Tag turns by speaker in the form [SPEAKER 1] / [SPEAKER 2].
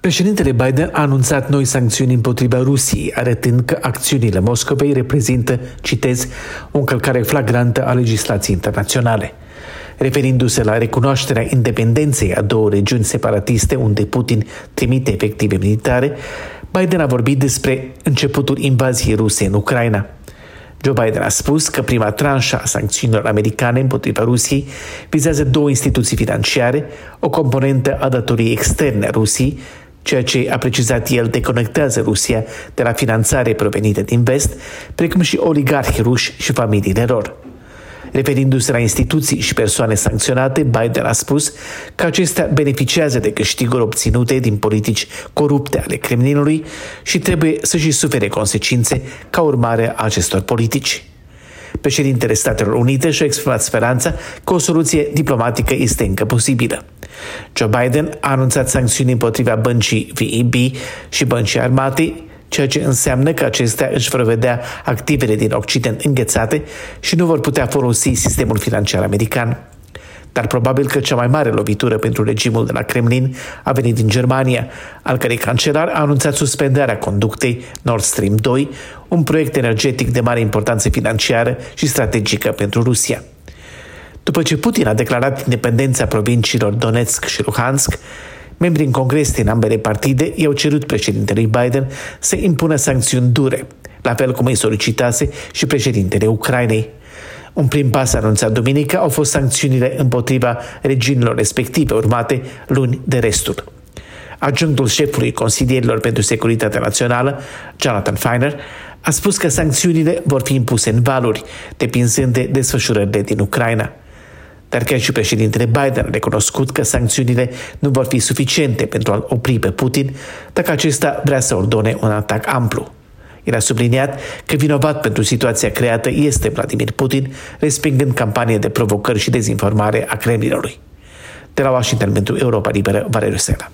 [SPEAKER 1] Președintele Biden a anunțat noi sancțiuni împotriva Rusiei, arătând că acțiunile Moscovei reprezintă, citez, o încălcare flagrantă a legislației internaționale. Referindu-se la recunoașterea independenței a două regiuni separatiste unde Putin trimite efective militare, Biden a vorbit despre începutul invaziei ruse în Ucraina. Joe Biden a spus că prima tranșă a sancțiunilor americane împotriva Rusiei vizează două instituții financiare, o componentă a datoriei externe a Rusiei ceea ce a precizat el deconectează Rusia de la finanțare provenită din vest, precum și oligarhi ruși și familiile lor. Referindu-se la instituții și persoane sancționate, Biden a spus că acestea beneficiază de câștiguri obținute din politici corupte ale Kremlinului și trebuie să-și sufere consecințe ca urmare a acestor politici. Președintele Statelor Unite și-a exprimat speranța că o soluție diplomatică este încă posibilă. Joe Biden a anunțat sancțiuni împotriva băncii VEB și băncii armate, ceea ce înseamnă că acestea își vor vedea activele din Occident înghețate și nu vor putea folosi sistemul financiar american. Dar probabil că cea mai mare lovitură pentru regimul de la Kremlin a venit din Germania, al cărei cancelar a anunțat suspendarea conductei Nord Stream 2, un proiect energetic de mare importanță financiară și strategică pentru Rusia. După ce Putin a declarat independența provinciilor Donetsk și Luhansk, membrii în congres din ambele partide i-au cerut președintelui Biden să impună sancțiuni dure, la fel cum îi solicitase și președintele Ucrainei. Un prim pas anunțat duminică au fost sancțiunile împotriva regiunilor respective, urmate luni de restul. Adjunctul șefului Consilierilor pentru Securitatea Națională, Jonathan Feiner, a spus că sancțiunile vor fi impuse în valuri, depinzând de desfășurările din Ucraina. Dar chiar și președintele Biden a recunoscut că sancțiunile nu vor fi suficiente pentru a opri pe Putin dacă acesta vrea să ordone un atac amplu. El a subliniat că vinovat pentru situația creată este Vladimir Putin, respingând campanie de provocări și dezinformare a Kremlinului. De la Washington pentru Europa Liberă, Valeriu Sela.